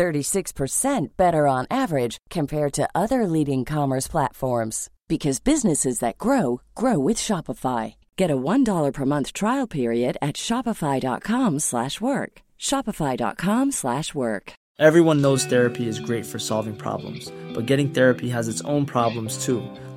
36% better on average compared to other leading commerce platforms because businesses that grow grow with Shopify. Get a $1 per month trial period at shopify.com/work. shopify.com/work. Everyone knows therapy is great for solving problems, but getting therapy has its own problems too,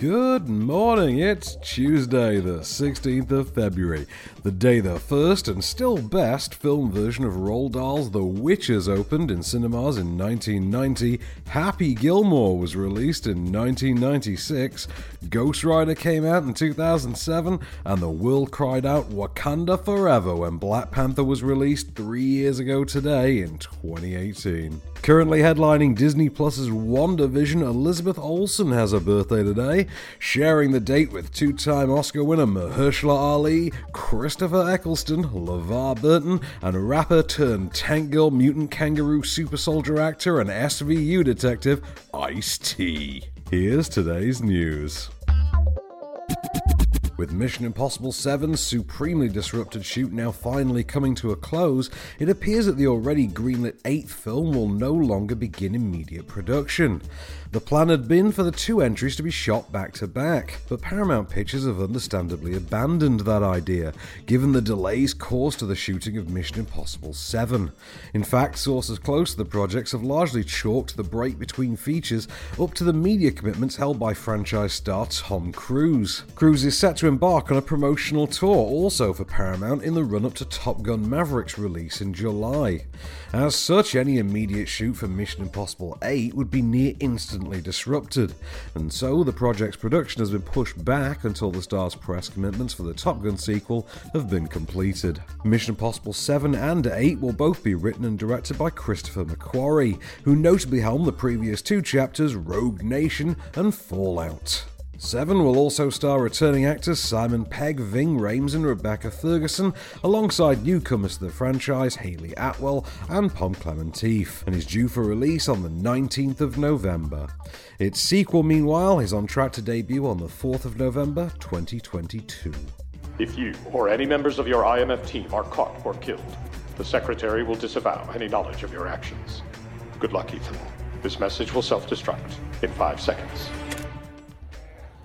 Good morning, it's Tuesday, the 16th of February, the day the first and still best film version of Roald Dahl's The Witches opened in cinemas in 1990, Happy Gilmore was released in 1996, Ghost Rider came out in 2007, and the world cried out Wakanda Forever when Black Panther was released three years ago today in 2018. Currently headlining Disney Plus's WandaVision, Elizabeth Olsen has a birthday today, sharing the date with two time Oscar winner Mahershala Ali, Christopher Eccleston, LeVar Burton, and rapper turned tank girl mutant kangaroo super soldier actor and SVU detective Ice T. Here's today's news. With Mission Impossible 7's supremely disrupted shoot now finally coming to a close, it appears that the already greenlit eighth film will no longer begin immediate production. The plan had been for the two entries to be shot back to back, but Paramount Pictures have understandably abandoned that idea, given the delays caused to the shooting of Mission Impossible 7. In fact, sources close to the projects have largely chalked the break between features up to the media commitments held by franchise star Tom Cruise. Cruise is set to embark on a promotional tour also for Paramount in the run up to Top Gun Maverick's release in July. As such, any immediate shoot for Mission Impossible 8 would be near instantly disrupted, and so the project's production has been pushed back until the star's press commitments for the Top Gun sequel have been completed. Mission Impossible 7 and 8 will both be written and directed by Christopher McQuarrie, who notably helmed the previous two chapters Rogue Nation and Fallout. Seven will also star returning actors Simon Pegg, Ving Rhames, and Rebecca Ferguson, alongside newcomers to the franchise Hayley Atwell and Pom Klementieff, and is due for release on the 19th of November. Its sequel, meanwhile, is on track to debut on the 4th of November 2022. If you or any members of your IMF team are caught or killed, the Secretary will disavow any knowledge of your actions. Good luck, Ethan. This message will self destruct in five seconds.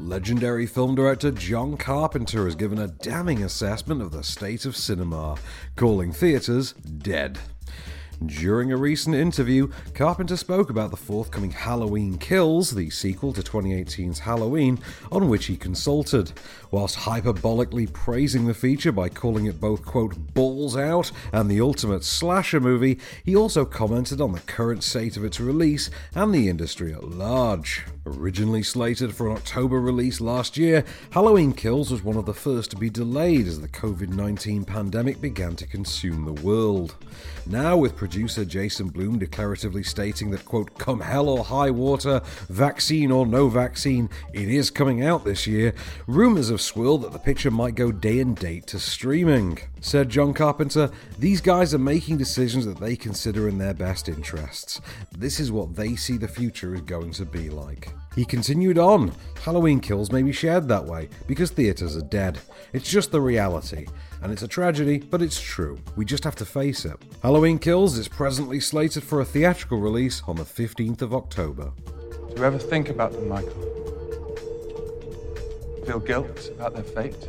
Legendary film director John Carpenter has given a damning assessment of the state of cinema, calling theatres dead. During a recent interview, Carpenter spoke about the forthcoming Halloween Kills, the sequel to 2018's Halloween, on which he consulted. Whilst hyperbolically praising the feature by calling it both, quote, balls out and the ultimate slasher movie, he also commented on the current state of its release and the industry at large. Originally slated for an October release last year, Halloween Kills was one of the first to be delayed as the COVID 19 pandemic began to consume the world. Now, with producer Jason Blum declaratively stating that, quote, come hell or high water, vaccine or no vaccine, it is coming out this year, rumours have swirled that the picture might go day and date to streaming. Said John Carpenter, these guys are making decisions that they consider in their best interests. This is what they see the future is going to be like. He continued on. Halloween kills may be shared that way because theatres are dead. It's just the reality. And it's a tragedy, but it's true. We just have to face it. Halloween Kills is presently slated for a theatrical release on the 15th of October. Do you ever think about them, Michael? Feel guilt about their fate?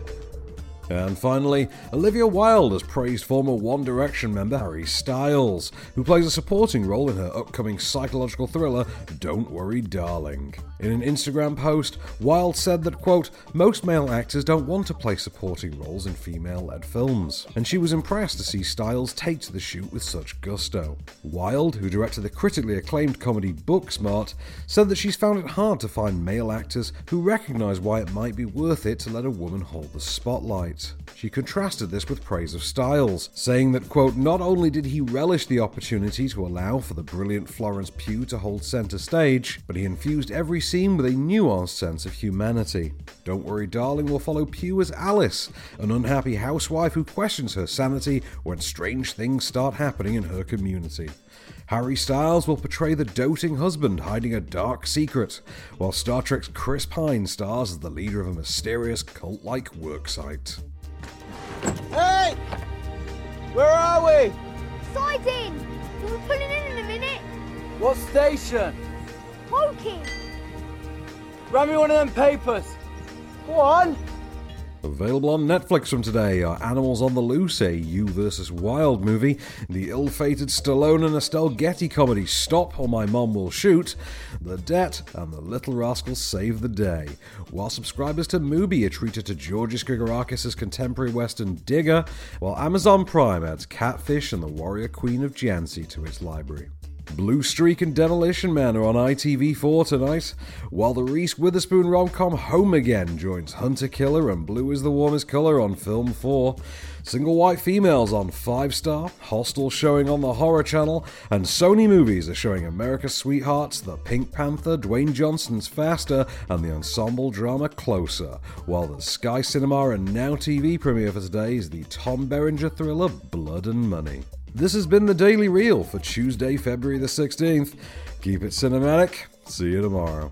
And finally, Olivia Wilde has praised former One Direction member Harry Styles, who plays a supporting role in her upcoming psychological thriller Don't Worry Darling. In an Instagram post, Wilde said that, quote, most male actors don't want to play supporting roles in female led films, and she was impressed to see Styles take to the shoot with such gusto. Wilde, who directed the critically acclaimed comedy Booksmart, said that she's found it hard to find male actors who recognise why it might be worth it to let a woman hold the spotlight. She contrasted this with praise of Styles, saying that, quote, not only did he relish the opportunity to allow for the brilliant Florence Pugh to hold centre stage, but he infused every scene with a nuanced sense of humanity. Don't Worry Darling We'll follow Pugh as Alice, an unhappy housewife who questions her sanity when strange things start happening in her community. Harry Styles will portray the doting husband hiding a dark secret, while Star Trek's Chris Pine stars as the leader of a mysterious cult like worksite. Hey! Where are we? Siding! We're pulling in in a minute. What station? Woking! Grab me one of them papers. Go on. Available on Netflix from today are Animals on the Loose, a You vs. Wild movie, the ill fated Stallone and Estelle Getty comedy Stop or My Mom Will Shoot, The Debt, and The Little Rascals Save the Day. While subscribers to Mubi are treated to Georgios Grigorakis' contemporary western Digger, while Amazon Prime adds Catfish and The Warrior Queen of Jhansi to its library. Blue Streak and Demolition Man are on ITV4 tonight, while the Reese Witherspoon rom-com Home Again joins Hunter Killer and Blue is the Warmest Colour on Film 4. Single White Females on 5 Star, Hostel showing on the Horror Channel, and Sony Movies are showing America's Sweethearts, The Pink Panther, Dwayne Johnson's Faster, and the ensemble drama Closer, while the Sky Cinema and Now TV premiere for today is the Tom Berenger thriller Blood and Money. This has been the Daily Reel for Tuesday, February the 16th. Keep it cinematic. See you tomorrow.